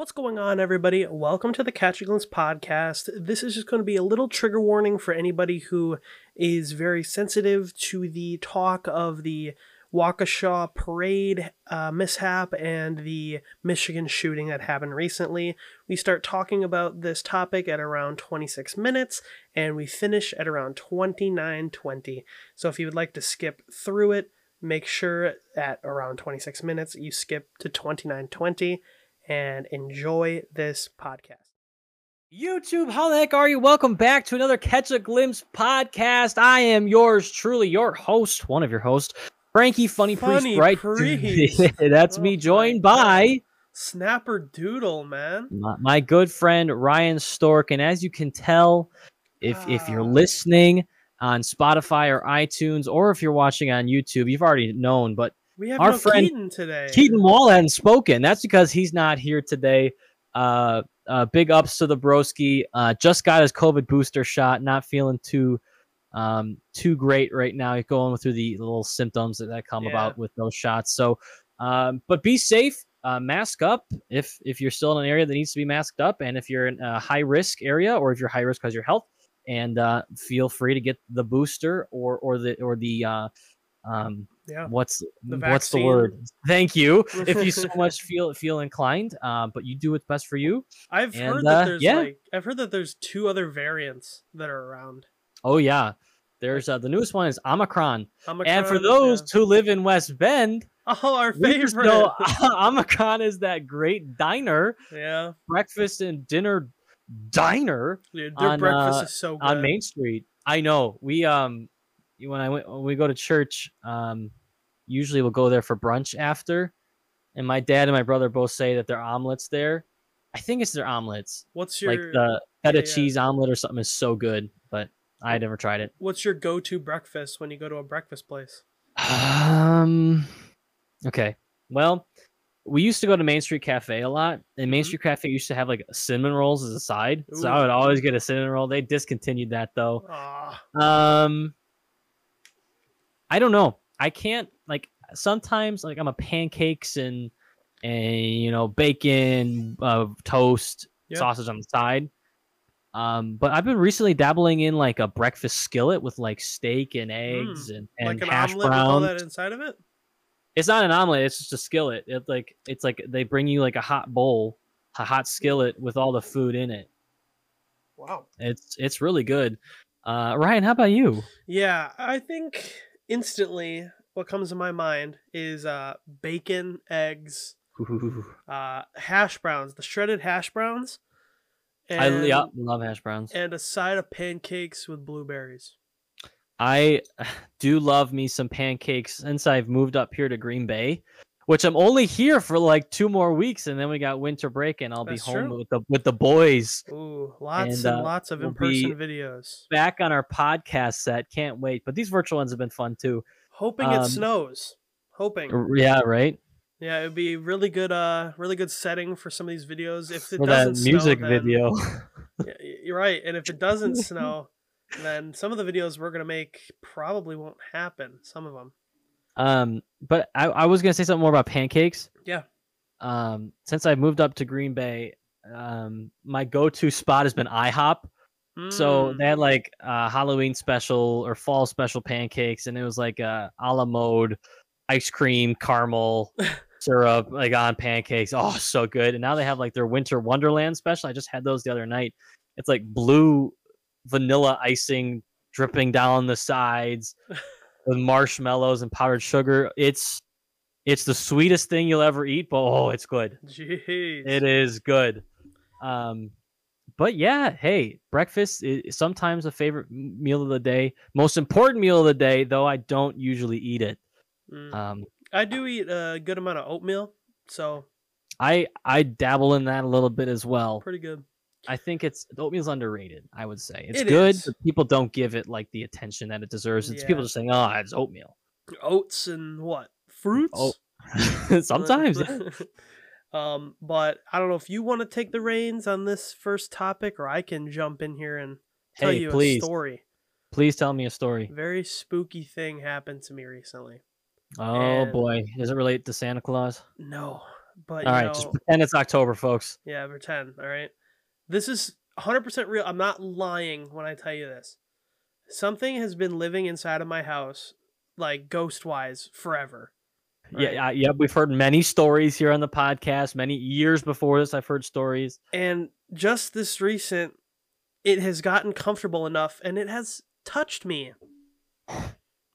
What's going on, everybody? Welcome to the Catch a Glimpse podcast. This is just going to be a little trigger warning for anybody who is very sensitive to the talk of the Waukesha parade uh, mishap and the Michigan shooting that happened recently. We start talking about this topic at around 26 minutes and we finish at around 29:20. So if you would like to skip through it, make sure at around 26 minutes you skip to 29:20 and enjoy this podcast. YouTube, how the heck are you? Welcome back to another Catch a Glimpse podcast. I am yours truly, your host, one of your hosts, Frankie Funny, Funny Priest, right? Priest. That's Oh me, joined by Snapper Doodle, man. my, my good friend Ryan Stork. And as you can tell, if if you're Ah. listening on Spotify or iTunes, or if you're watching on YouTube, you've already known, but We have Our no friend Keaton today. Keaton Wall hadn't spoken. That's because he's not here today. Uh, uh, big ups to the broski. Uh, just got his COVID booster shot. Not feeling too, um, too great right now. He's going through the little symptoms that, that come Yeah. about with those shots. So, um, but be safe. Uh, mask up if if you're still in an area that needs to be masked up, and if you're in a high risk area, or if you're high risk because of your health. And uh, feel free to get the booster or or the or the uh, um, Yeah. what's The what's the word? Thank you. if you so much feel feel inclined, uh, but you do what's best for you. I've And, heard that uh, there's yeah. like I've heard that there's two other variants that are around. Oh yeah, there's uh, the newest one is Omicron, omicron and for those yeah. who live in West Bend, oh, our favorite. know Omicron is that great diner, yeah, breakfast and dinner diner dude, their On, breakfast uh, is so good. on Main Street. I know we um when I went when we go to church um usually we'll go there for brunch after, and my dad and my brother both say that their omelets there. I think it's their omelets. What's your like the feta yeah. cheese omelet or something is so good, but I never tried it. What's your go-to breakfast when you go to a breakfast place? Um, okay. Well, we used to go to Main Street Cafe a lot, and Main Mhm. Street Cafe used to have like cinnamon rolls as a side, so I would always get a cinnamon roll. They discontinued that though. Ah, Um, I don't know. I can't like sometimes like I'm a pancakes and and you know bacon, uh, toast, Yeah. sausage on the side. Um, but I've been recently dabbling in like a breakfast skillet with like steak and eggs and, and like an hash omelet with all browns. that inside of it. It's not an omelet. It's just a skillet. It's like it's like they bring you like a hot bowl, a hot skillet with all the food in it. Wow. It's it's really good. Uh, Ryan, how about you? Yeah, I think instantly what comes to my mind is uh, bacon, eggs, uh, hash browns, the shredded hash browns, and, I yeah, love hash browns. and a side of pancakes with blueberries. I do love me some pancakes since I've moved up here to Green Bay, which I'm only here for like two more weeks, and then we got winter break, and I'll That's be home true. with the with the boys Ooh, lots And, and, uh, lots of we'll in-person videos. back on our podcast set. Can't wait. But these virtual ones have been fun too. Hoping um, it snows. Hoping. Yeah, right. Yeah, it'd be really good. Uh, really good setting for some of these videos. If it For that doesn't music snow, then- video. Yeah, you're right. And if it doesn't snow, then some of the videos we're gonna make probably won't happen. Some of them. Um, but I, I was gonna say something more about pancakes. Yeah. Um, since I moved up to Green Bay, um, my go-to spot has been IHOP. So Mm, they had like uh, Halloween special or fall special pancakes, and it was like uh, a la mode ice cream, caramel, syrup, like on pancakes. Oh, so good! And now they have like their winter wonderland special. I just had those the other night. It's like blue vanilla icing dripping down the sides with marshmallows and powdered sugar. It's it's the sweetest thing you'll ever eat, but oh, it's good. Jeez. It is good. Um, but yeah, hey, breakfast is sometimes a favorite meal of the day. Most important meal of the day, though I don't usually eat it. Mm. Um, I do eat a good amount of oatmeal, so I I dabble in that a little bit as well. pretty good. I think it's oatmeal's underrated. I would say it's It good, people don't give it like the attention that it deserves. It's people just saying, "Oh, it's oatmeal." Oats and what fruits? Oh, sometimes. yeah. um, but I don't know if you want to take the reins on this first topic, or I can jump in here and tell Hey, you please, a story. please tell me a story. Very spooky thing happened to me recently. Oh And- boy, does it relate to Santa Claus? No, But All right, know, just pretend it's October, folks. yeah, pretend. All right, this is 100% real. I'm not lying when I tell you this. Something has been living inside of my house, like ghost wise, forever. right? Yeah, uh, yeah, we've heard many stories here on the podcast. Many years before this, I've heard stories. and just this recent, it has gotten comfortable enough, and it has touched me.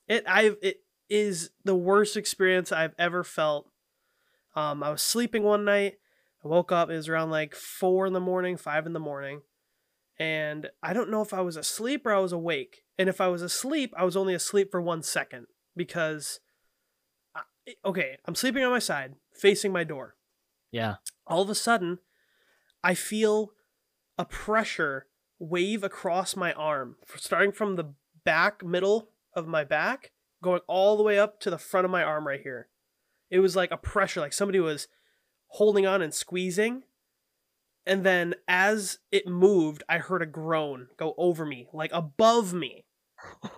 It I've it is the worst experience I've ever felt. Um, I was sleeping one night. I woke up. It was around like four in the morning, five in the morning, and I don't know if I was asleep or I was awake. And if I was asleep, I was only asleep for one second because, I, okay, I'm sleeping on my side, facing my door. Yeah. All of a sudden, I feel a pressure wave across my arm, starting from the back middle of my back, going all the way up to the front of my arm right here. It was like a pressure, like somebody was holding on and squeezing. And then as it moved, I heard a groan go over me, like above me.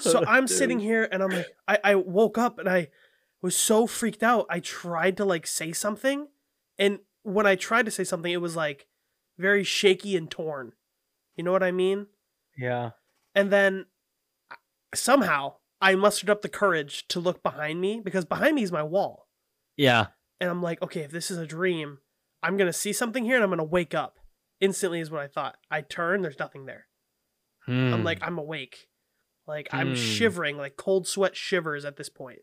So oh, I'm sitting here and I'm like, I, I woke up and I was so freaked out. I tried to like say something. And when I tried to say something, it was like very shaky and torn. You know what I mean? Yeah. And then somehow I mustered up the courage to look behind me because behind me is my wall. Yeah. And I'm like, okay, if this is a dream, I'm going to see something here and I'm going to wake up. Instantly is what I thought. I turn, there's nothing there. I'm Hmm. like, I'm awake. Like, I'm Hmm. shivering, like cold sweat shivers at this point.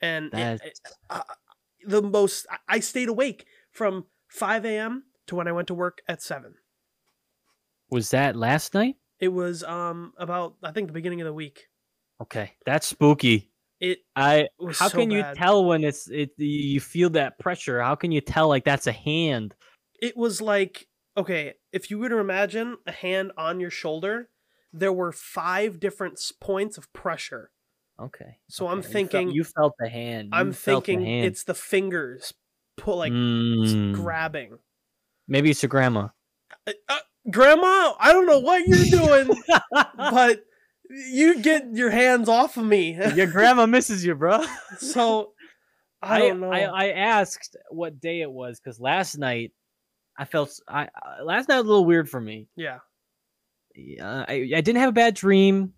And it- it- uh, the most, I- I stayed awake from 5 a.m. to when I went to work at 7. was that last night? It was um about, I think, the beginning of the week. Okay, that's spooky. It I how so can you tell when it's it you feel that pressure? How can you tell like that's a hand? it was like okay if you were to imagine a hand on your shoulder there were five different points of pressure Okay. So I'm okay, you felt- thinking- you felt, the hand. i'm you the thinking hand. it's the fingers pull like Mm, grabbing maybe it's your grandma. Uh, uh, grandma i don't know what you're doing but you get your hands off of me your grandma misses you, bro. so i I don't know I, I asked what day it was because last night I felt I last night was a little weird for me. yeah Yeah, I I didn't have a bad dream,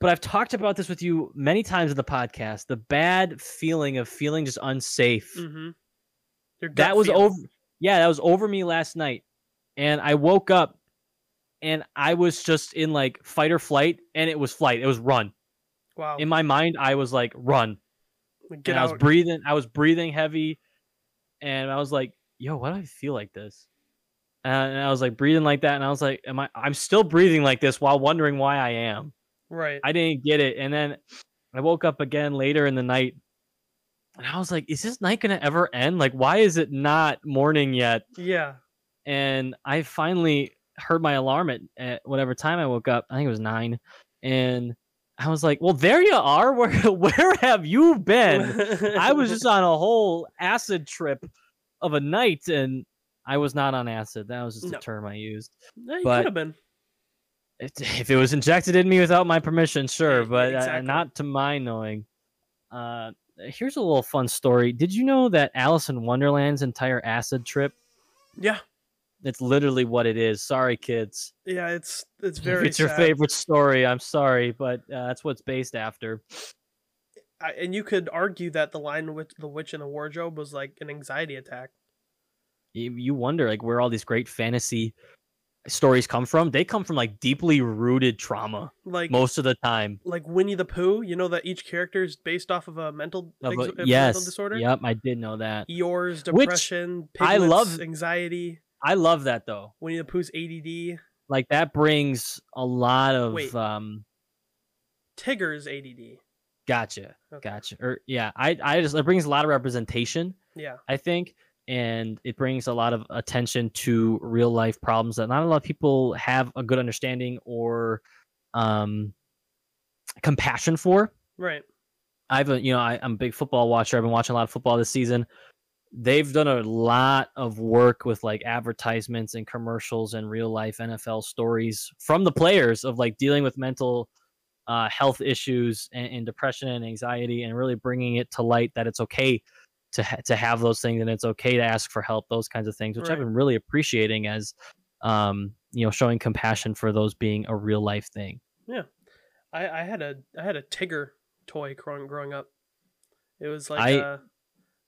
but I've talked about this with you many times in the podcast. The bad feeling of feeling just unsafe. mm-hmm that was feel. over. Yeah, that was over me last night, and I woke up, and I was just in like fight or flight, and it was flight. It was run. wow In my mind, I was like run. get and I was breathing. I was breathing heavy, and I was like, "Yo, why do I feel like this?" And I was like breathing like that, and I was like, "Am I? I'm still breathing like this while wondering why I am." right I didn't get it, and then I woke up again later in the night, and I was like, "Is this night gonna ever end? Like, why is it not morning yet?" yeah And I finally heard my alarm at, at whatever time I woke up. I think it was nine, and I was like, "Well, there you are. Where where have you been?" I was just on a whole acid trip of a night, and I was not on acid. That was just No. a term I used. Yeah, you but- could have been It, if it was injected in me without my permission, sure, but uh, exactly. not to my knowing. Uh, here's a little fun story. Did you know that Alice in Wonderland's entire acid trip? yeah It's literally what it is. Sorry, kids. yeah it's it's if very it's your sad. favorite story, I'm sorry, but uh, that's what it's based after. I, and you could argue that the line with the witch in the wardrobe was like an anxiety attack. You, you wonder like where all these great fantasy stories come from. They come from like deeply rooted trauma Like most of the time. like Winnie the Pooh, you know that each character is based off of a mental, Of ex- a- mental yes, disorder. yep, I did know that. Which depression, I love- anxiety, I love that though. Winnie the Pooh's ADD, Like that brings a lot of Wait. um. Tigger's ADD. Gotcha, Okay. gotcha. Or yeah, I I just it brings a lot of representation. Yeah, I think, and it brings a lot of attention to real life problems that not a lot of people have a good understanding or um compassion for. right. I've a, you know I, I'm a big football watcher. I've been watching a lot of football this season. They've done a lot of work with like advertisements and commercials and real life NFL stories from the players of like dealing with mental uh, health issues and, and depression and anxiety and really bringing it to light that it's okay to ha- to have those things and it's okay to ask for help those kinds of things which i've been really appreciating as um you know showing compassion for those being a real life thing. Yeah, I, I had a I had a Tigger toy growing growing up. It was like I- a,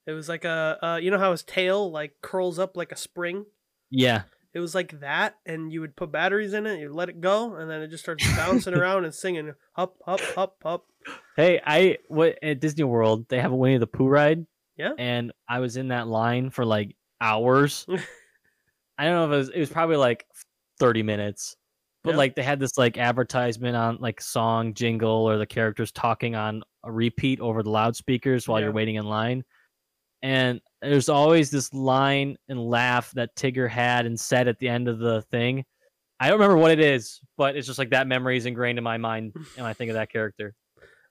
it was like a uh, you know how his tail like curls up like a spring. yeah It was like that, and you would put batteries in it. You let it go, and then it just starts bouncing around and singing up, up, up, up. hey i what at disney world they have a winnie the pooh ride Yeah. and i was in that line for like hours i don't know if it was it was probably like 30 minutes but Yeah. like they had this like advertisement on like song jingle or the characters talking on a repeat over the loudspeakers while Yeah. you're waiting in line and there's always this line and laugh that tigger had and said at the end of the thing i don't remember what it is but it's just like that memory is ingrained in my mind when i think of that character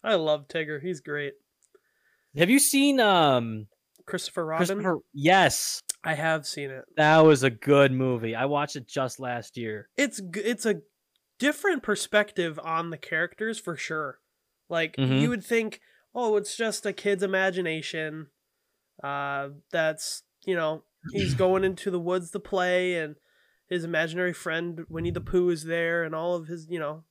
I love Tigger. He's great. have you seen um Christopher Robin. Christopher? Yes, I have seen it. that was a good movie. I watched it just last year. It's it's a different perspective on the characters for sure. Like Mhm. you would think, oh, it's just a kid's imagination. Uh, that's you know he's going into the woods to play, and his imaginary friend Winnie the Pooh is there, and all of his you know.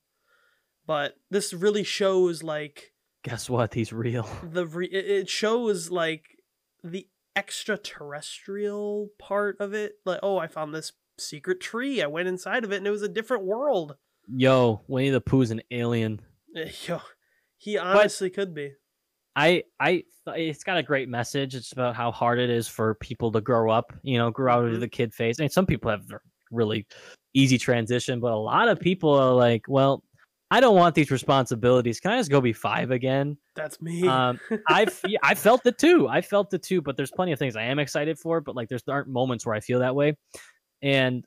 But this really shows like Guess what? He's real. the re- it shows like the extraterrestrial part of it. Like, oh, I found this secret tree. I went inside of it, and it was a different world. Yo, Winnie the Pooh's an alien. Eh, Yo, he honestly could be. I I it's got a great message. It's about how hard it is for people to grow up, you know, grow out of Mhm. the kid phase. I mean, some people have a really easy transition, but a lot of people are like, well, I don't want these responsibilities. Can I just go be five again? That's me. Um, I've I felt it too. I felt it too. But there's plenty of things I am excited for. But like, there's there aren't moments where I feel that way, and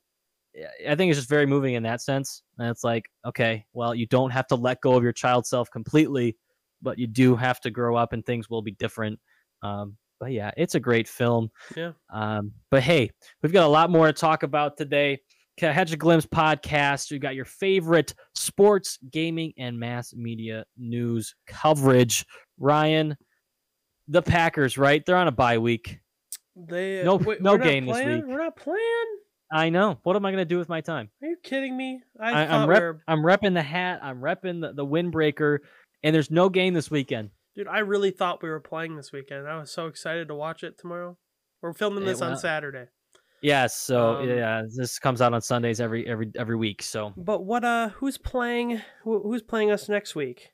I think it's just very moving in that sense. And it's like, okay, well, you don't have to let go of your child self completely, but you do have to grow up, and things will be different. Um, but yeah, it's a great film. Yeah. Um, but hey, we've got a lot more to talk about today. Catch a Glimpse podcast. You got your favorite sports, gaming, and mass media news coverage. Ryan, the Packers, right? They're on a bye week. they no- wait, no game this week. We're not playing. I know. What am I going to do with my time? Are you kidding me? I, I, thought I'm we rep, were, I'm repping the hat. I'm repping the, the windbreaker, and there's no game this weekend. dude. I really thought we were playing this weekend. I was so excited to watch it tomorrow. We're filming this on Saturday. Yes. So Um, yeah, this comes out on Sundays every every every week. So But what? Uh, who's playing? Who, who's playing us next week?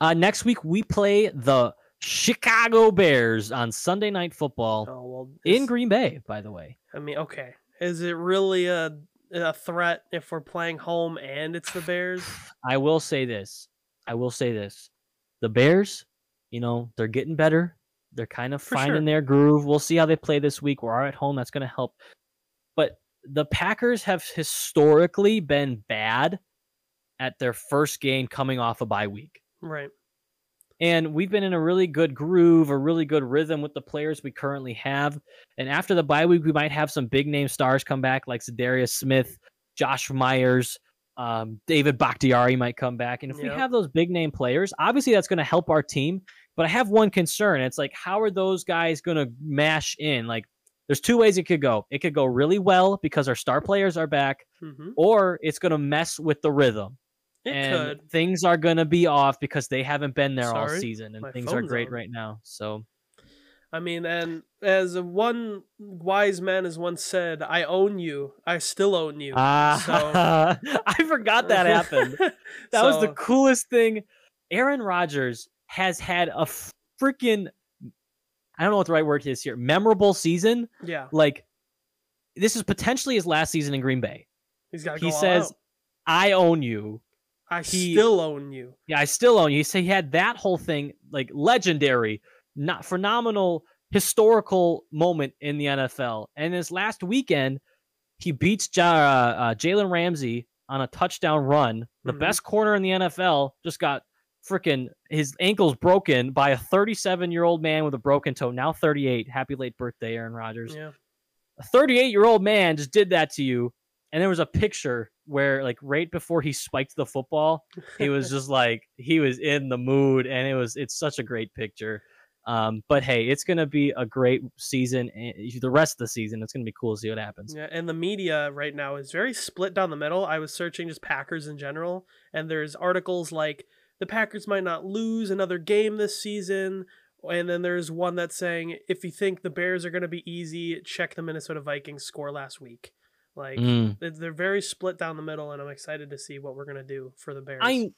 uh, next week we play the Chicago Bears on Sunday Night Football Oh well, in Green Bay. By the way, I mean, okay. Is it really a a threat if we're playing home and it's the Bears? I will say this. I will say this. The Bears, you know, they're getting better. They're kind of For finding sure. their groove. We'll see how they play this week. We're all at home. That's going to help. But the Packers have historically been bad at their first game coming off a bye week. Right. And we've been in a really good groove, a really good rhythm with the players we currently have. And after the bye week, we might have some big name stars come back, like Za'Darius Smith, Josh Myers, um, David Bakhtiari might come back. And if we have those big name players, obviously that's going to help our team. But I have one concern. It's like, how are those guys going to mash in? Like, there's two ways it could go. It could go really well because our star players are back, hmm or it's going to mess with the rhythm It and could. things are going to be off because they haven't been there all season and things are great right now so I mean, and as one wise man has once said, "I own you. I still own you." ah i forgot that happened that was the coolest thing aaron rodgers has had a freaking i don't know what the right word is here memorable season yeah. like this is potentially his last season in green bay He's got. he says i own you "I he- still own you." Yeah, I still own you. So he had that whole thing, like legendary, not phenomenal historical moment in the NFL. And this last weekend, he beats Ja- uh, uh, Jalen Ramsey on a touchdown run. The Mhm. best corner in the NFL just got freaking his ankles broken by a 37 year old man with a broken toe. Now 38. Happy late birthday, Aaron Rodgers Yeah. a 38 year old man just did that to you and there was a picture where like right before he spiked the football he was just like he was in the mood and it was it's such a great picture Um, but hey, it's gonna be a great season. eh, The rest of the season, it's gonna be cool to see what happens. Yeah, and the media right now is very split down the middle. I was searching just Packers in general, and there's articles like the Packers might not lose another game this season. And then there's one that's saying if you think the Bears are going to be easy, check the Minnesota Vikings score last week. Like Mm. they- they're very split down the middle, and I'm excited to see what we're going to do for the Bears. I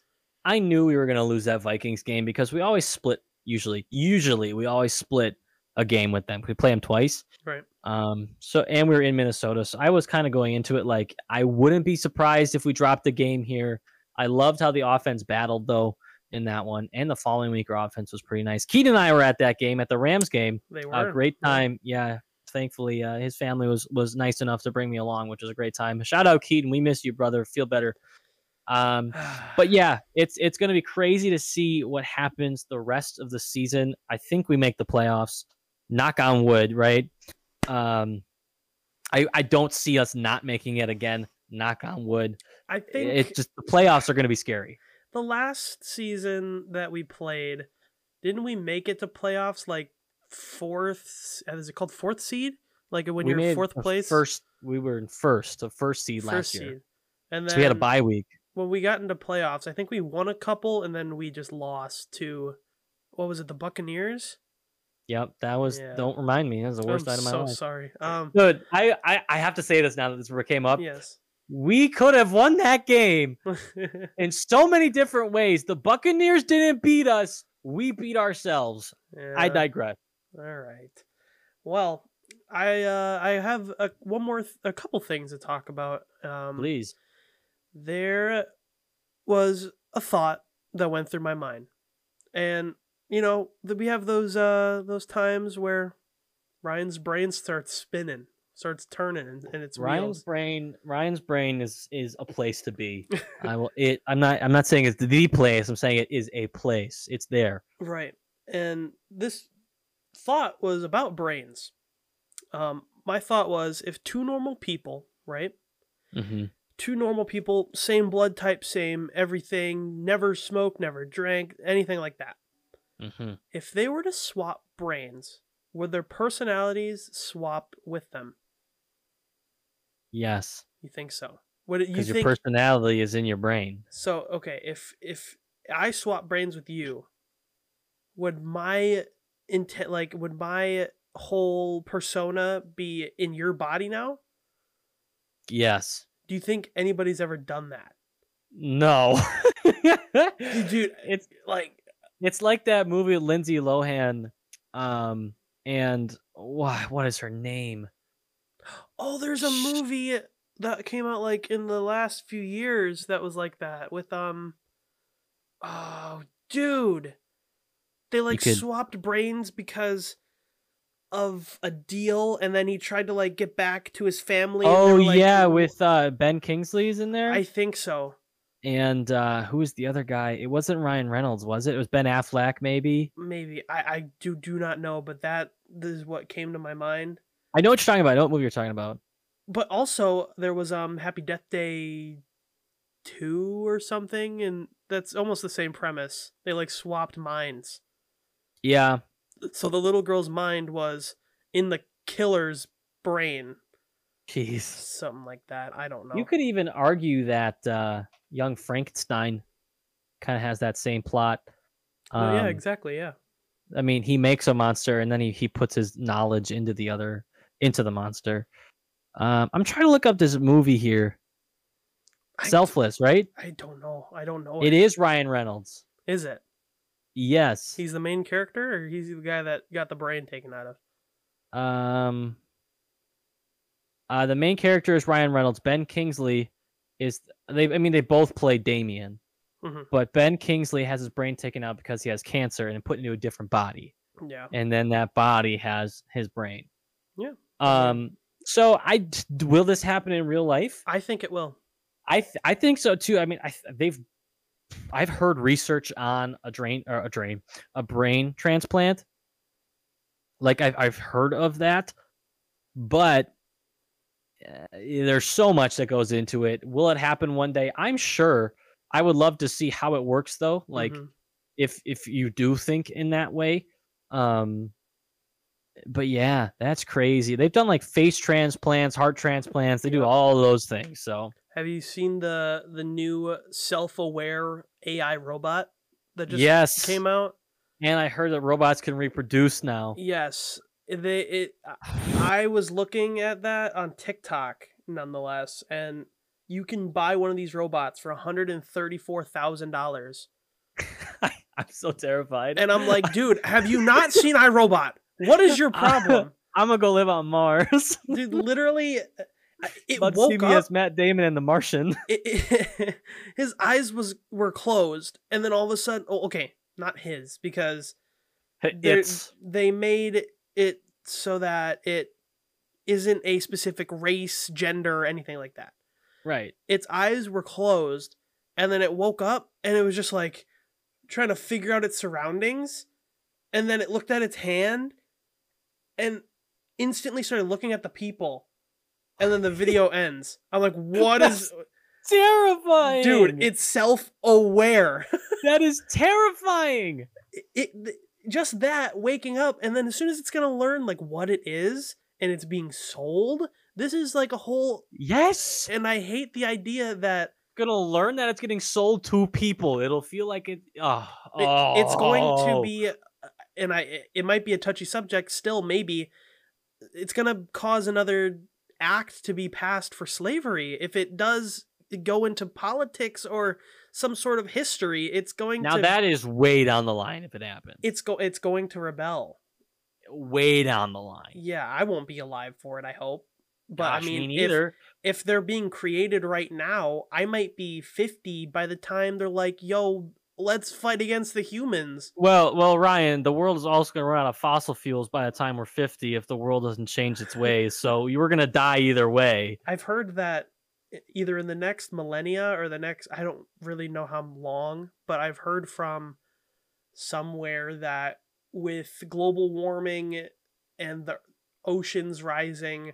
I knew we were gonna lose that Vikings game because we always split. Usually, usually we always split a game with them. We play them twice. right. Um. So and we were in Minnesota, so I was kind of going into it like I wouldn't be surprised if we dropped the game here. I loved how the offense battled though in that one, and the following week our offense was pretty nice. Keaton and I were at that game at the Rams game. They were A great time. Yeah. Thankfully, uh, his family was was nice enough to bring me along, which was a great time. Shout out Keaton, we miss you, brother. Feel better. Um, but yeah, it's it's going to be crazy to see what happens the rest of the season. I think we make the playoffs. Knock on wood, right? Um, I I don't see us not making it again. Knock on wood. I think It's just the playoffs are going to be scary. the last season that we played, didn't we make it to playoffs like fourth? uh, Is it called fourth seed? Like when we you're fourth place, First, we were in first, the first seed first last year. seed, and then So we had a bye week. When we got into playoffs. I think we won a couple, and then we just lost to what was it? The Buccaneers. Yep, that was. Yeah. Don't remind me. That was the worst I'm night of my so life. sorry. Um, Dude, I, I I have to say this now that this came up. yes. We could have won that game in so many different ways. The Buccaneers didn't beat us. We beat ourselves. I digress. All right. Well, I uh, I have a, one more, th- a couple things to talk about. Um, Please. There was a thought that went through my mind, and you know that we have those uh those times where Ryan's brain starts spinning, starts turning, and, and it's Ryan's wheels. brain Ryan's brain is is a place to be. I will it I'm not I'm not saying it's the place. I'm saying it is a place. It's there. Right. And this thought was about brains. Um, my thought was if two normal people, right? hmm Two normal people, same blood type, same everything, never smoked, never drank, anything like that. hmm If they were to swap brains, would their personalities swap with them? Yes. You think so? Would it, you Because your personality is in your brain. so? Okay, if if I swap brains with you, would my intent like would my whole persona be in your body now? Yes. Do you think anybody's ever done that? No. Dude, it's like it's like that movie with Lindsay Lohan, um, and what what is her name? oh, there's a movie that came out like in the last few years that was like that with um oh dude. They like could- swapped brains because of a deal and then he tried to like get back to his family Oh like, yeah, "W- with uh, Ben Kingsley's in there, I think so. and uh, who was the other guy? It wasn't Ryan Reynolds, was it? It was Ben Affleck, maybe. Maybe. I I do do not know, but that this is what came to my mind. I know what you're talking about. I know what movie you're talking about. But also there was um Happy Death Day 2 or something and that's almost the same premise. They like swapped minds. Yeah, So the little girl's mind was in the killer's brain, jeez. something like that. I don't know. You could even argue that uh, Young Frankenstein kind of has that same plot. Oh, yeah, Um, exactly, yeah. I mean, he makes a monster and then he, he puts his knowledge into the other into the monster. Um, I'm trying to look up this movie here. I- Selfless, right? I don't know. I don't know. It is Ryan Reynolds. Is it? Yes. He's the main character or he's the guy that got the brain taken out of? Um. Uh, the main character is Ryan Reynolds. Ben Kingsley is they. I mean, they both play Damien, Mhm. but Ben Kingsley has his brain taken out because he has cancer and put into a different body, Yeah. and then that body has his brain. Yeah. Um. So I will this happen in real life? I think it will. I th- I think so too. I mean, I th- they've I've heard research on a drain or a drain a brain transplant. Like I've I've heard of that, but uh, there's so much that goes into it. Will it happen one day? I'm sure. I would love to see how it works though. Like Mhm. if if you do think in that way, Um, but yeah, that's crazy. They've done like face transplants, heart transplants. They do all those things. So Have you seen the the new self-aware AI robot that just yes, came out? and I heard that robots can reproduce now. Yes, they it. I was looking at that on TikTok, nonetheless, and you can buy one of these robots for one hundred and thirty-four thousand dollars. I'm so terrified. And I'm like, dude, have you not seen iRobot? What is your problem, I'm gonna go live on Mars. dude? Literally, it About woke me up. as Matt Damon and The Martian. it, it- his eyes was were closed, and then all of a sudden, oh, okay, not his because they made it so that it isn't a specific race, gender, anything like that. right. Its eyes were closed, and then it woke up, and it was just like trying to figure out its surroundings, and then it looked at its hand, and instantly started looking at the people, and then the video ends. I'm like, what is, Terrifying, dude? It's self-aware. that is terrifying. it, it just that waking up and then as soon as it's gonna learn like what it is and it's being sold this is like a whole Yes, and i hate the idea that gonna learn that it's getting sold to people. It'll feel like it. Oh, it- it's going to oh. be uh, and i it- it might be a touchy subject still maybe it's gonna cause another act to be passed for slavery if it does go into politics or some sort of history it's going Now to that is way down the line if it happens. it's go it's going to rebel Way down the line. yeah i won't be alive for it i hope but Gosh, i mean me if- if they're being created right now, I might be 50 by the time they're like, yo, let's fight against the humans. Well, well, Ryan, the world is also going to run out of fossil fuels by the time we're 50 if the world doesn't change its ways. So you were going to die either way. I've heard that either in the next millennia or the next, I don't really know how long, but I've heard from somewhere that with global warming and the oceans rising,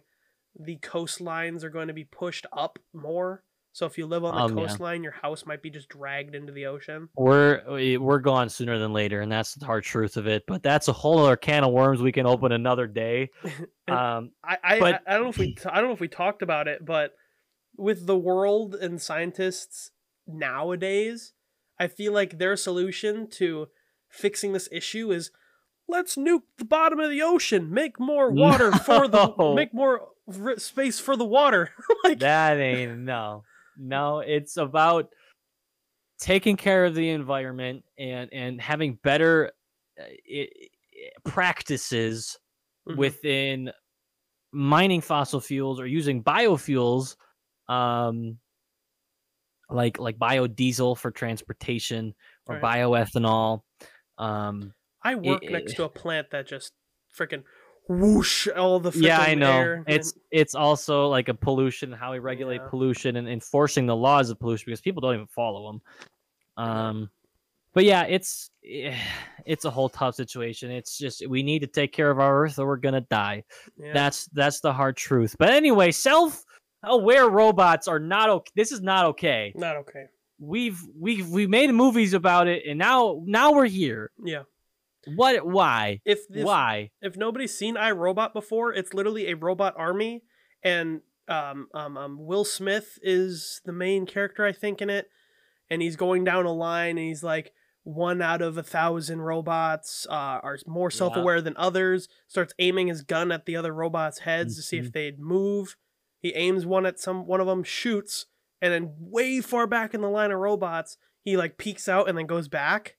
the coastlines are going to be pushed up more. So if you live on the Um, yeah. coastline, your house might be just dragged into the ocean. We're we- we're gone sooner than later, and that's the hard truth of it. But that's a whole other can of worms we can open another day. Um, I I, But- I I don't know if we t- I don't know if we talked about it, but with the world and scientists nowadays, I feel like their solution to fixing this issue is let's nuke the bottom of the ocean, make more water for the make more space for the water. like that ain't no, no. It's about taking care of the environment and and having better uh, practices Mhm. within mining fossil fuels or using biofuels um like like biodiesel for transportation or Right. bioethanol um I work it- next to a plant that just freaking whoosh all the yeah i know it's and- it's also like a pollution how we regulate Yeah. pollution and enforcing the laws of pollution because people don't even follow them um but yeah it's eh, it's a whole tough situation it's just we need to take care of our earth or we're gonna die yeah. That's that's the hard truth. But anyway, self-aware robots are not okay. This is not okay. not okay. We've we've we made movies about it, and now now we're here. Yeah. What? Why? If, if why? if nobody's seen iRobot before, it's literally a robot army, and um, um, um, Will Smith is the main character, I think, in it, and he's going down a line, and he's like, one out of a thousand robots uh, are more self-aware than others. Starts aiming his gun at the other robots' heads to see if they'd move. He aims one at some one of them, shoots, and then way far back in the line of robots, he like peeks out and then goes back,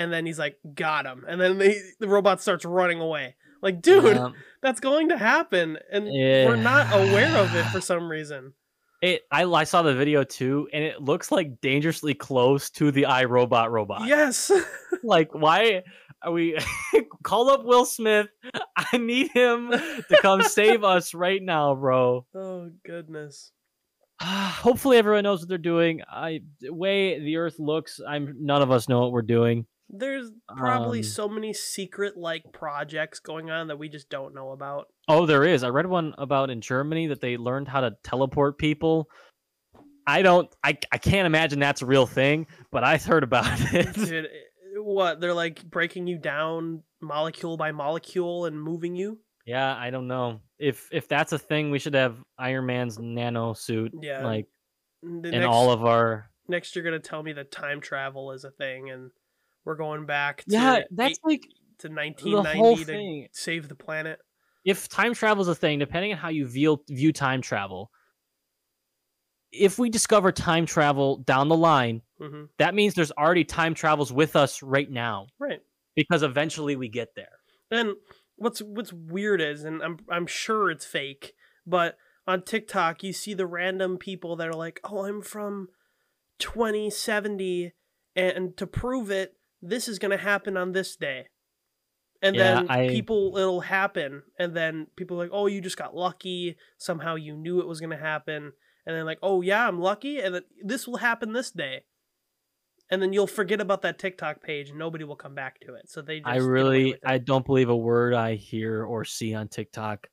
and then he's like, "Got him!" And then they, the robot starts running away. Like, dude, Um, that's going to happen, and we're not aware of it for some reason. it. I I saw the video too, and it looks like dangerously close to the iRobot robot. Yes, Like, why are we? Call up Will Smith. I need him to come save us right now, bro. oh goodness. hopefully everyone knows what they're doing. I the way the Earth looks, I'm none of us know what we're doing. There's probably Um, so many secret like projects going on that we just don't know about. Oh, there is. I read one about in Germany that they learned how to teleport people. I don't. I I can't imagine that's a real thing, but I heard about it. Dude, eh, what they're like breaking you down molecule by molecule and moving you. Yeah, I don't know if if that's a thing. We should have Iron Man's nano suit, Yeah. like The in next, all of our. next you're gonna tell me that time travel is a thing and we're going back to Yeah, that's eight- like to 1990 to thing. save the planet. If time travel is a thing, depending on how you view view time travel, if we discover time travel down the line, hmm that means there's already time travels with us right now Right. because eventually we get there. And what's what's weird is, and I'm I'm sure it's fake, but on TikTok you see the random people that are like, "Oh, I'm from 2070, and to prove it, this is gonna happen on this day." And Yeah, then I- people, it'll happen, and then people are like, "Oh, you just got lucky. Somehow you knew it was gonna happen." And then like, "Oh yeah, I'm lucky, and then this will happen this day." And then you'll forget about that TikTok page, and nobody will come back to it. So they just I really. I don't believe a word I hear or see on TikTok.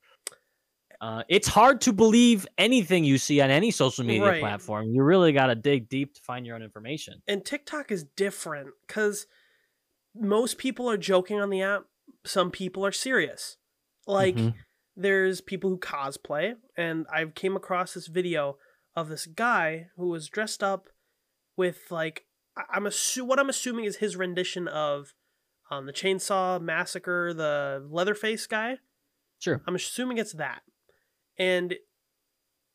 Uh, it's hard to believe anything you see on any social media Right. platform. You really got to dig deep to find your own information. and TikTok is different because most people are joking on the app. Some people are serious. Like Mhm. there's people who cosplay, and I came across this video of this guy who was dressed up with like I'm assu- what I'm assuming is his rendition of um, the Chainsaw Massacre, the Leatherface guy. Sure. I'm assuming it's that. And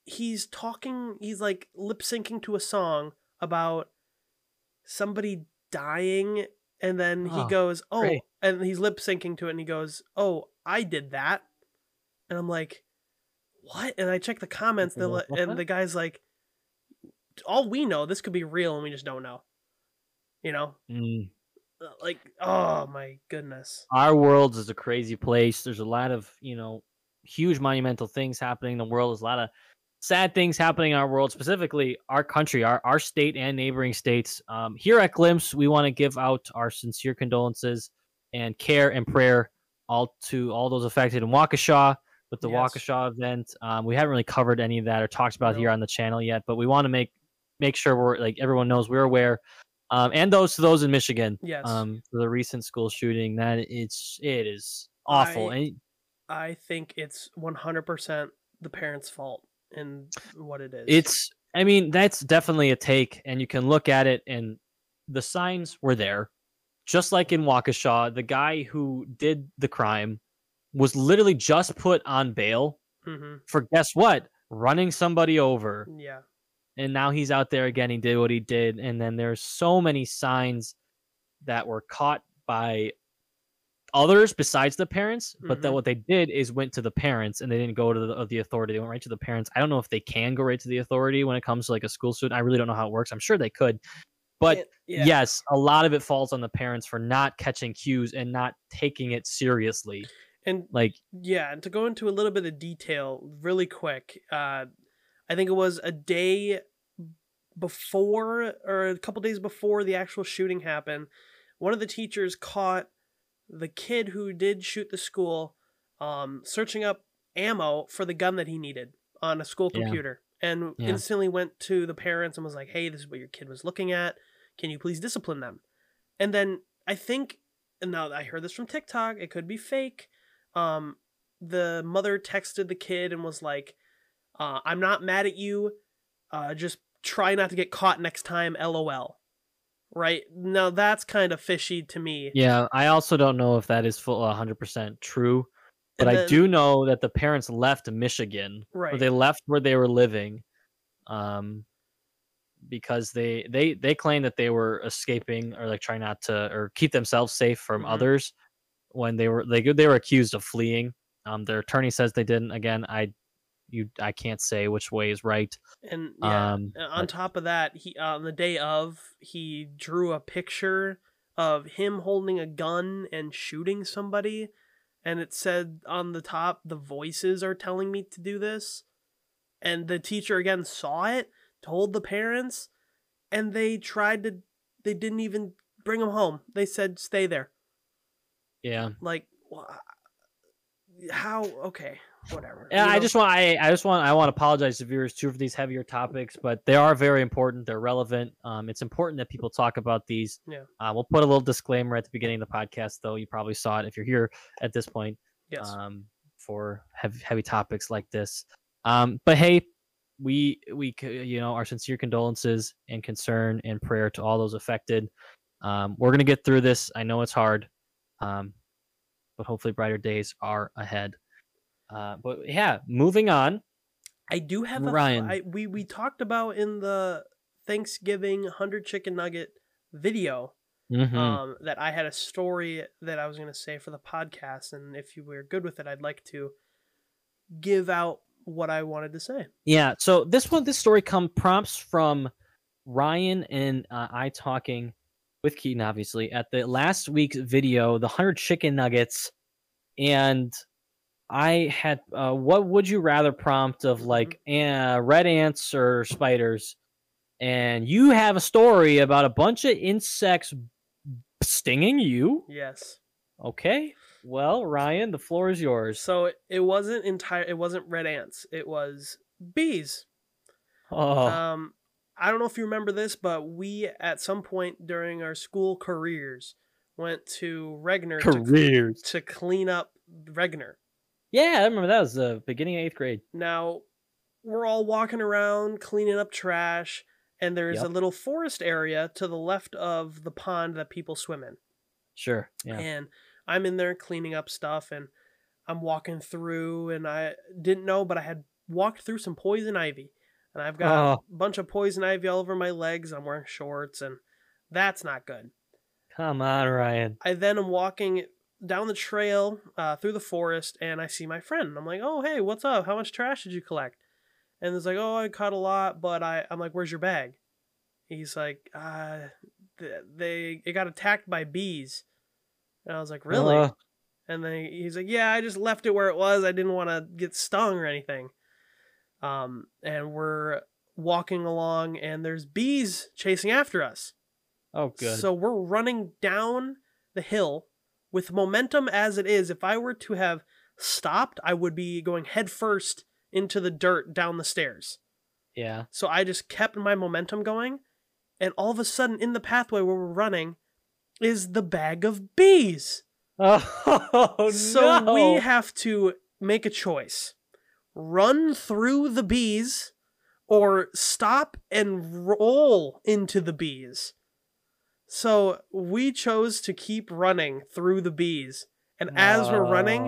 he's talking, he's like lip syncing to a song about somebody dying. And then he Oh, goes, Oh, great. and he's lip syncing to it and he goes, Oh, I did that. And I'm like, What? And I check the comments the the, and the guy's like, All we know, this could be real and we just don't know. You know? Mm. Uh, Like, oh my goodness. Our world is a crazy place. There's a lot of, you know, huge monumental things happening in the world. There's a lot of sad things happening in our world, specifically our country, our, our state and neighboring states. Um, here at Glimpse, we want to give out our sincere condolences and care and prayer all to all those affected in Waukesha with the Yes. Waukesha event. Um, we haven't really covered any of that or talked about here on the channel yet, but we want to make make sure we're like everyone knows we're aware. Um, and those to those in Michigan Yes. um for the recent school shooting that it's it is awful I- and I think it's 100% the parents' fault in what it is. it's i mean that's definitely a take and you can look at it and the signs were there. Just like in waukesha the guy who did the crime was literally just put on bail hmm for guess what? Running somebody over. Yeah. and now he's out there again. He did what he did and then there's so many signs that were caught by others besides the parents but then Mhm. what they did is went to the parents and they didn't go to the, the authority they went right to the parents i don't know if they can go right to the authority when it comes to like a school student i really don't know how it works i'm sure they could but It- yeah. yes a lot of it falls on the parents for not catching cues and not taking it seriously And like yeah, and to go into a little bit of detail really quick, uh, I think it was a day before or a couple days before the actual shooting happened. One of the teachers caught the kid who did shoot the school um, searching up ammo for the gun that he needed on a school Yeah. computer and Yeah. instantly went to the parents and was like, hey, this is what your kid was looking at. Can you please discipline them? And then I think, and now I heard this from TikTok, it could be fake. Um, the mother texted the kid and was like, uh, I'm not mad at you. Uh, just try not to get caught next time, lol. Right? Now that's kind of fishy to me. yeah i also don't know if that is full 100% true but And I do know that the parents left Michigan, Right. they left where they were living, um, because they they they claim that they were escaping or like trying not to or keep themselves safe from Mhm. others when they were they they were accused of fleeing. Um, their attorney says they didn't. Again, I you I can't say which way is right. And yeah, Um, on but- top of that, he on the day of he drew a picture of him holding a gun and shooting somebody, and it said on the top, "The voices are telling me to do this," and the teacher again saw it, told the parents, and they tried to. They didn't even bring him home. They said, "Stay there." Yeah, Like, how? Okay, whatever. Yeah, you I just want I, I just want I want to apologize to viewers too for these heavier topics, but they are very important. They're relevant. Um, it's important that people talk about these. Yeah. Uh, we'll put a little disclaimer at the beginning of the podcast, though. You probably saw it if you're here at this point. yes. Um, for heavy heavy topics like this. Um, but hey, we we you know our sincere condolences and concern and prayer to all those affected. Um, we're gonna get through this. I know it's hard, um, but hopefully brighter days are ahead. Uh, but yeah, moving on. I do have a Ryan. I, we we talked about in the Thanksgiving hundred chicken nugget video Mhm. um, that I had a story that I was going to say for the podcast, and if you were good with it, I'd like to give out what I wanted to say. Yeah. So this one, this story come prompts from Ryan and uh, I talking with Keaton, obviously, at the last week's video, the hundred chicken nuggets, and I had uh, what would you rather prompt of like uh, red ants or spiders, and you have a story about a bunch of insects stinging you. Yes. Okay. Well, Ryan, the floor is yours. So it- it wasn't entire. It wasn't red ants. It was bees. Oh, Um, I don't know if you remember this, but we at some point during our school careers went to Regner to, to clean up Regner. Yeah, I remember that was the beginning of eighth grade. Now, we're all walking around cleaning up trash, and there's a little forest area to the left of the pond that people swim in. Sure. Yeah. And I'm in there cleaning up stuff, and I'm walking through, and I didn't know, but I had walked through some poison ivy. And I've got Oh. a bunch of poison ivy all over my legs. I'm wearing shorts, and that's not good. Come on, Ryan. I then am walking down the trail uh, through the forest and I see my friend. I'm like, oh, hey, what's up? How much trash did you collect? And it's like, oh, I caught a lot, but I, I'm like, where's your bag? He's like, uh, th- they it got attacked by bees. And I was like, really? Uh, And then he's like, "Yeah, I just left it where it was. I didn't want to get stung or anything." Um, and we're walking along, and there's bees chasing after us. oh, good. So we're running down the hill with momentum as it is. If I were to have stopped, I would be going headfirst into the dirt down the stairs. yeah. So I just kept my momentum going, and all of a sudden, in the pathway where we're running, is the bag of bees. Oh, so no. we have to make a choice run through the bees or stop and roll into the bees so we chose to keep running through the bees and as we're running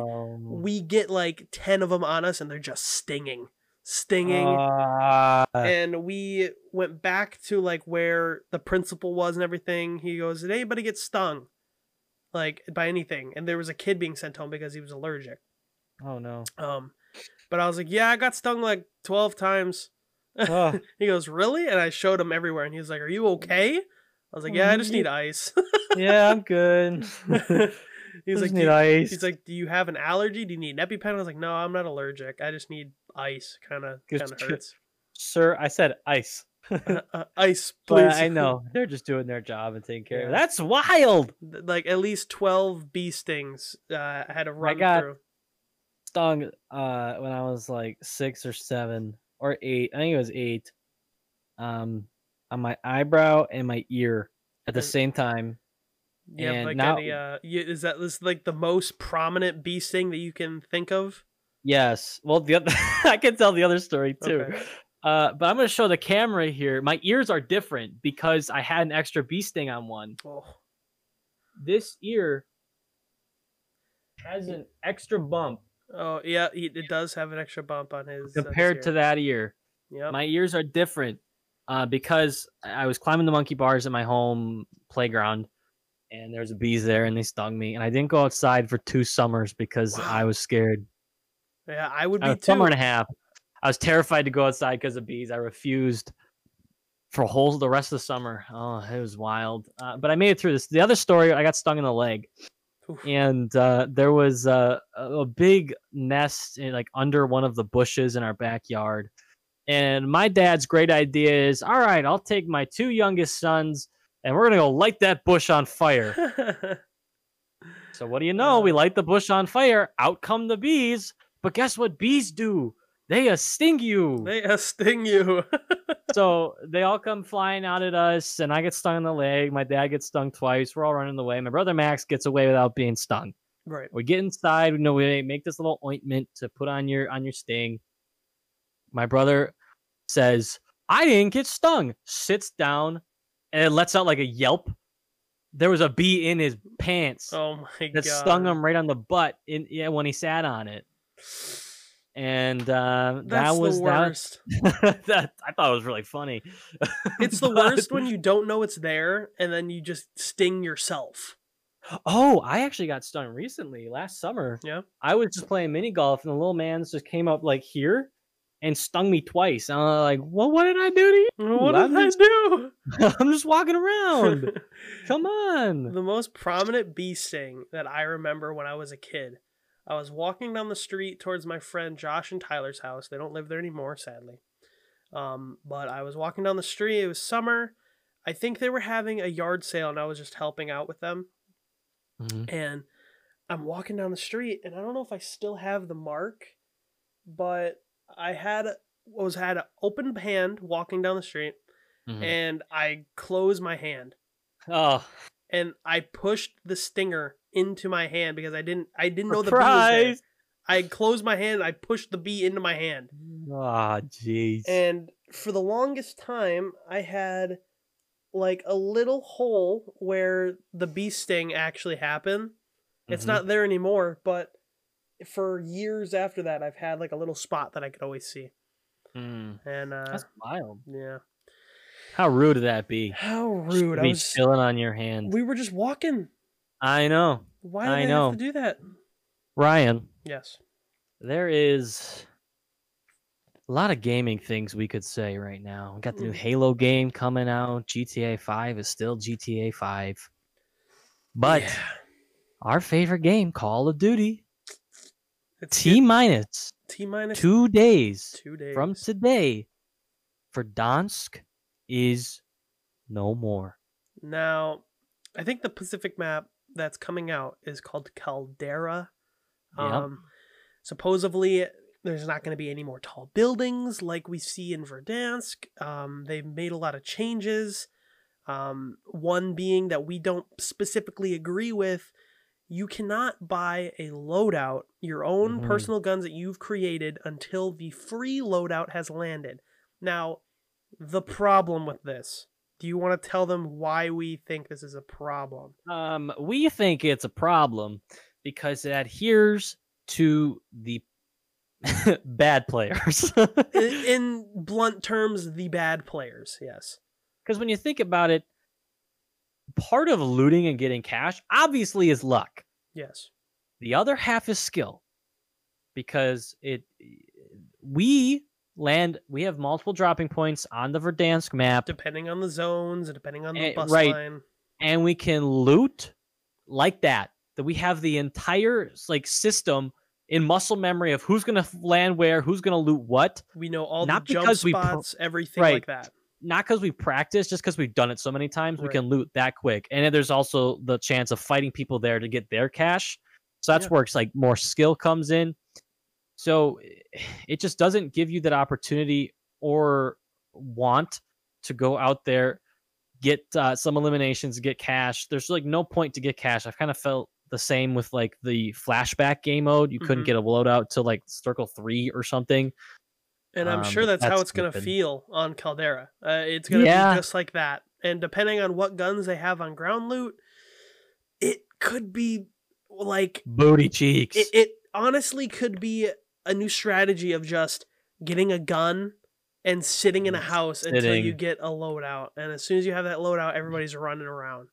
we get like 10 of them on us and they're just stinging stinging Ah, and we went back to like where the principal was and everything. He goes, "Did anybody get stung, like by anything?" And there was a kid being sent home because he was allergic. oh no. Um, but I was like, "Yeah, I got stung like twelve times." Oh, He goes, "Really?" And I showed him everywhere, and he was like, "Are you okay?" I was like, "Yeah, I just need ice." yeah, I'm good. he's like, need ice. "He's like, do you have an allergy? Do you need an EpiPen?" I was like, "No, I'm not allergic. I just need ice. Kind of, kind of hurts. Sir, I said ice. Uh, uh, ice, But please." I know they're just doing their job and taking care of it. That's wild. like at least 12 bee stings uh, I had to run I got- through. Stung uh when I was like six or seven or eight. I think it was eight. Um on my eyebrow and my ear at the same time. Yeah, And like now- any, uh, is that this like the most prominent bee sting that you can think of? Yes. Well, the other I can tell the other story too. Okay. Uh, but I'm going to show the camera here. My ears are different because I had an extra bee sting on one. Oh, This ear has an extra bump oh yeah, it does have an extra bump on his. uh, his compared to that ear. Yep. My ears are different uh, because I was climbing the monkey bars at my home playground, and there was bees there, and they stung me, and I didn't go outside for two summers because Wow. I was scared. yeah, I would be A too. summer and a half. I was terrified to go outside because of bees. I refused for whole the rest of the summer. Oh, it was wild. Uh, but I made it through this. The other story, I got stung in the leg, Oof. and uh, there was uh, a, a big nest in, like under one of the bushes in our backyard. And my dad's great idea is, all right, I'll take my two youngest sons, and we're gonna go light that bush on fire. So what do you know? We light the bush on fire. Out come the bees. But guess what bees do? They uh, sting you. They uh, sting you. so they all come flying out at us, and I get stung in the leg. My dad gets stung twice. We're all running away. My brother Max gets away without being stung. right. We get inside. We know we make this little ointment to put on your on your sting. My brother says, "I didn't get stung." Sits down and it lets out like a yelp. There was a bee in his pants Oh my that god. stung him right on the butt. In yeah, when he sat on it, and uh, that was the that, worst. that. I thought it was really funny. It's the But- worst when you don't know it's there and then you just sting yourself. Oh, I actually got stung recently last summer. Yeah. I was just playing mini golf and the little man just came up like here and stung me twice. And I'm like, well, what did I do to you? What I'm did I do? I'm just walking around. Come on. the most prominent bee sting that I remember when I was a kid. I was walking down the street towards my friend Josh and Tyler's house. They don't live there anymore, sadly. Um, but I was walking down the street. It was summer. I think they were having a yard sale, and I was just helping out with them. Mhm. And I'm walking down the street, and I don't know if I still have the mark, but I had was had an open hand walking down the street, Mhm. and I closed my hand Oh, and I pushed the stinger into my hand because I didn't I didn't know the bee was there. surprise. I closed my hand, I pushed the bee into my hand. Ah, jeez. And for the longest time I had like a little hole where the bee sting actually happened. It's Mhm. not there anymore, but for years after that I've had like a little spot that I could always see. Mm, And uh That's wild. yeah. How rude would that be? How Just rude. to I be was chilling on your hand. we were just walking. I know, Why I know. have to do that? Ryan. Yes. There is a lot of gaming things we could say right now. We got the new Mm. Halo game coming out. GTA 5 is still GTA 5. But Yeah. our favorite game, Call of Duty, It's T minus T minus two days two days from today Verdansk is no more. Now, I think the Pacific map that's coming out is called Caldera. Yep. Um, supposedly, there's not going to be any more tall buildings like we see in Verdansk. Um, they've made a lot of changes. Um, one being that we don't specifically agree with. You cannot buy a loadout, your own Mhm. personal guns that you've created, until the free loadout has landed. Now, the problem with this. Do you want to tell them why we think this is a problem? Um, we think it's a problem because it adheres to the bad players. in, in blunt terms, the bad players. Yes. Because when you think about it, part of looting and getting cash obviously is luck. Yes. The other half is skill. Because it we land we have multiple dropping points on the Verdansk map Depending on the zones and depending on the Eh, bus right. line. and we can loot like that. That we have the entire like system in muscle memory of who's gonna land where, who's gonna loot what. We know all Not the jump because we pro- spots, everything Right. like that. Not because we practice, just because we've done it so many times, we can loot that quick. And then there's also the chance of fighting people there to get their cash. So that's Yeah. where it's like more skill comes in. So it just doesn't give you that opportunity or want to go out there, get uh, some eliminations, get cash. There's like no point to get cash. I've kind of felt the same with like the flashback game mode. You couldn't Mhm. get a loadout to like circle three or something. And I'm Um, sure that's, how it's going to feel on Caldera. Uh, it's going to Yeah. be just like that. And depending on what guns they have on ground loot, it could be like Booty cheeks. it, it honestly could be a new strategy of just getting a gun and sitting in a house until you get a loadout. And as soon as you have that loadout, everybody's running around.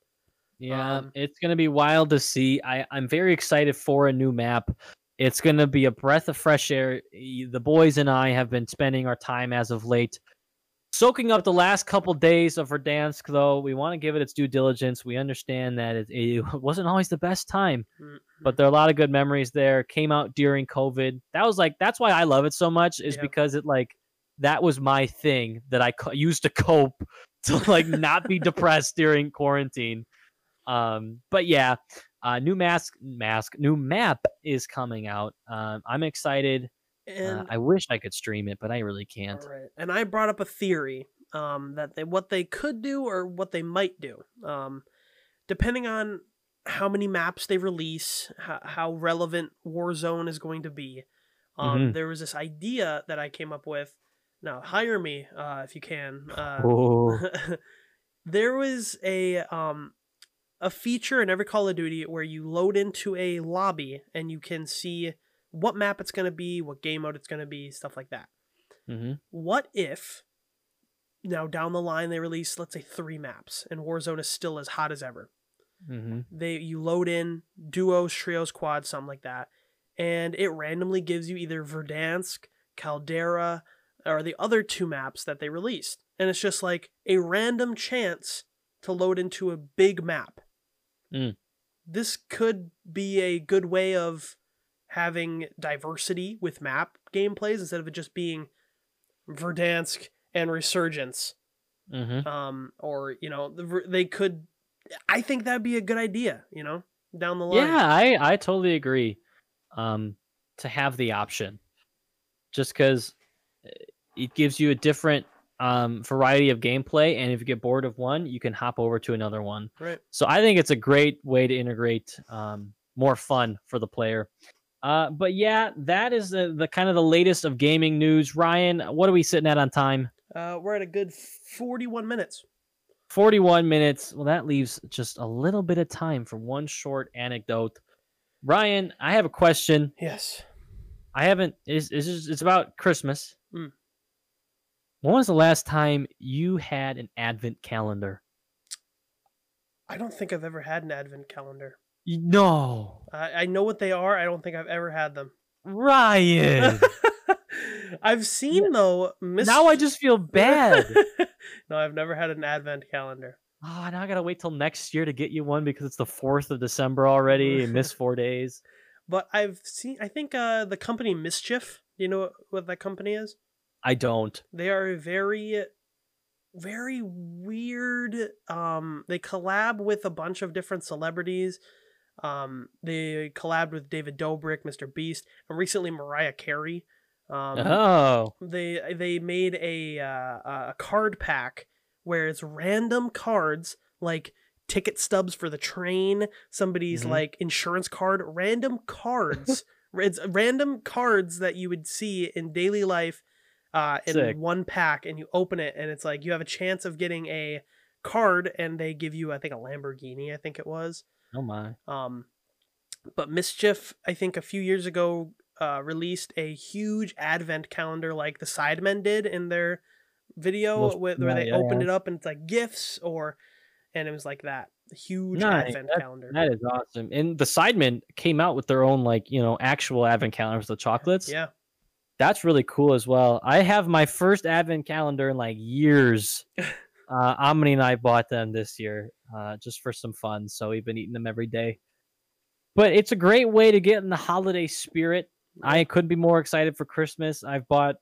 Yeah, Um, it's gonna be wild to see. I I'm very excited for a new map. It's gonna be a breath of fresh air. The boys and I have been spending our time as of late, soaking up the last couple days of Verdansk. Though we want to give it its due diligence. We understand that it, it wasn't always the best time, Mm, but there are a lot of good memories there. Came out during COVID. That was like that's why I love it so much. Is Yeah. because it like that was my thing that I co- used to cope to like not be depressed during quarantine. Um, but yeah, Uh, new mask, mask, new map is coming out. Um, I'm excited. Uh, I wish I could stream it, but I really can't. All right. And I brought up a theory um, that they, what they could do or what they might do, um, depending on how many maps they release, how, how relevant Warzone is going to be. Um, Mhm. There was this idea that I came up with. Now, hire me uh, if you can. Uh, Oh, there was a um, a feature in every Call of Duty where you load into a lobby and you can see what map it's going to be, what game mode it's going to be, stuff like that. Hmm what if now down the line they release let's say three maps and warzone is still as hot as ever. Hmm they you load in duos trios quads something like that and it randomly gives you either verdansk caldera or the other two maps that they released. And it's just like a random chance to load into a big map Mm. this could be a good way of having diversity with map gameplays instead of it just being Verdansk and Resurgence. hmm Um, or you know, they could. I think that'd be a good idea. You know, down the line. Yeah, I I totally agree. Um, to have the option, just because it gives you a different um variety of gameplay, and if you get bored of one, you can hop over to another one. Right. So I think it's a great way to integrate um more fun for the player. Uh, but yeah, that is the, the kind of the latest of gaming news. Ryan, what are we sitting at on time? Uh, we're at a good forty-one minutes. 41 minutes. Well, that leaves just a little bit of time for one short anecdote. Ryan, I have a question. Yes. I haven't. It's, just, it's about Christmas. When was the last time you had an advent calendar? I don't think I've ever had an advent calendar. No, I, I know what they are. I don't think I've ever had them. Ryan. I've seen though. Mis- now I just feel bad. no, I've never had an advent calendar. Oh, now I gotta wait till next year to get you one because it's the fourth of December already and miss four days. But I've seen. I think uh, the company Mischief. You know what, what that company is? I don't. They are very, very weird. Um, they collab with a bunch of different celebrities. Um, they collabed with David Dobrik, Mr. Beast, and recently Mariah Carey. Um, oh, they they made a uh, a card pack where it's random cards like ticket stubs for the train, somebody's Mhm. like insurance card, random cards. it's random cards that you would see in daily life uh, in Sick. one pack, and you open it, and it's like you have a chance of getting a card, and they give you I think a Lamborghini, I think it was. oh my. Um, but Mischief, I think a few years ago, uh, released a huge advent calendar like the Sidemen did in their video, Most- with, where they yeah, opened yeah. it up and it's like gifts or, and it was like that huge Nice. advent calendar. That is awesome. And the Sidemen came out with their own like, you know, actual advent calendars, the chocolates. yeah, That's really cool as well. I have my first advent calendar in like years. uh Omni and I bought them this year, uh, just for some fun. So we've been eating them every day. But it's a great way to get in the holiday spirit. I couldn't be more excited for Christmas. I've bought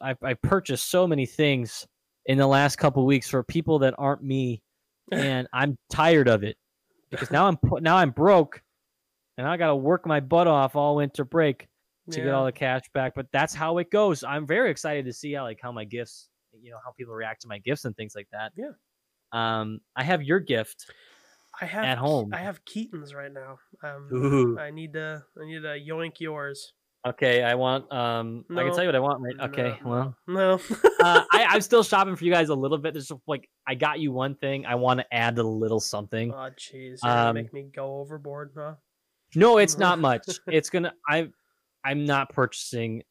I've I purchased so many things in the last couple weeks for people that aren't me and I'm tired of it because now I'm now I'm broke, and I got to work my butt off all winter break to get all the cash back. But that's how it goes. I'm very excited to see how like how my gifts, you know, how people react to my gifts and things like that. Yeah. Um, I have your gift. I have at home. I have Keaton's right now. Um, Ooh. I need to I need to yoink yours. Okay, I want. Um, I can tell you what I want. Right? Okay. No, Well, no. uh, I, I'm still shopping for you guys a little bit. There's like I got you one thing. I want to add a little something. oh jeez, Um, make me go overboard, huh? No, it's not much. It's gonna. I, I'm not purchasing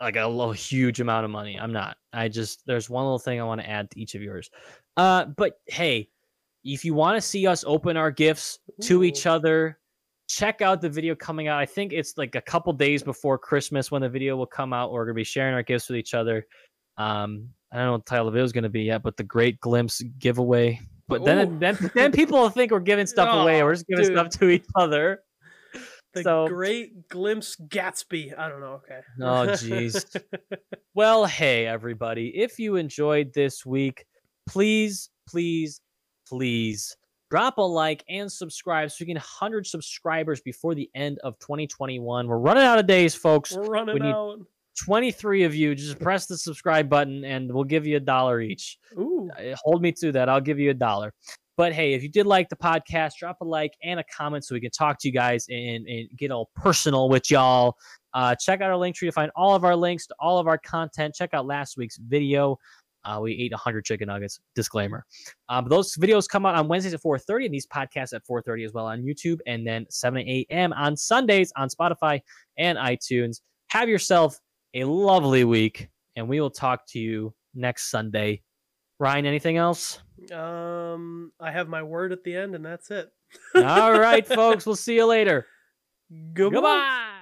like a lo- huge amount of money. I'm not. I just there's one little thing I want to add to each of yours. Uh, but hey, if you want to see us open our gifts to each other, check out the video coming out. I think it's like a couple days before Christmas when the video will come out. We're gonna be sharing our gifts with each other. Um, I don't know what the title of the video is gonna be yet, but the Great Glimpse giveaway. But then, Ooh. then, then people will think we're giving stuff away. Oh, We're just giving dude. stuff to each other. The So- Great Glimpse Gatsby. I don't know. Okay. Oh, jeez. Well, hey, everybody. If you enjoyed this week, please, please, please drop a like and subscribe so we can 100 subscribers before the end of 2021. We're running out of days, folks. We're running We need- out. 23 of you, just press the subscribe button and we'll give you a dollar each. Ooh. Uh, Hold me to that. I'll give you a dollar. But hey, if you did like the podcast, drop a like and a comment so we can talk to you guys and, and get all personal with y'all. Uh, check out our Linktree to find all of our links to all of our content. Check out last week's video. Uh, we ate 100 chicken nuggets. Disclaimer. Uh, but those videos come out on Wednesdays at 4:30, and these podcasts at 4:30 as well on YouTube, and then 7 a.m. on Sundays on Spotify and iTunes. Have yourself a lovely week, and we will talk to you next Sunday. Ryan, anything else? Um, I have my word at the end, and that's it. All right, folks. We'll see you later. Goodbye. Goodbye.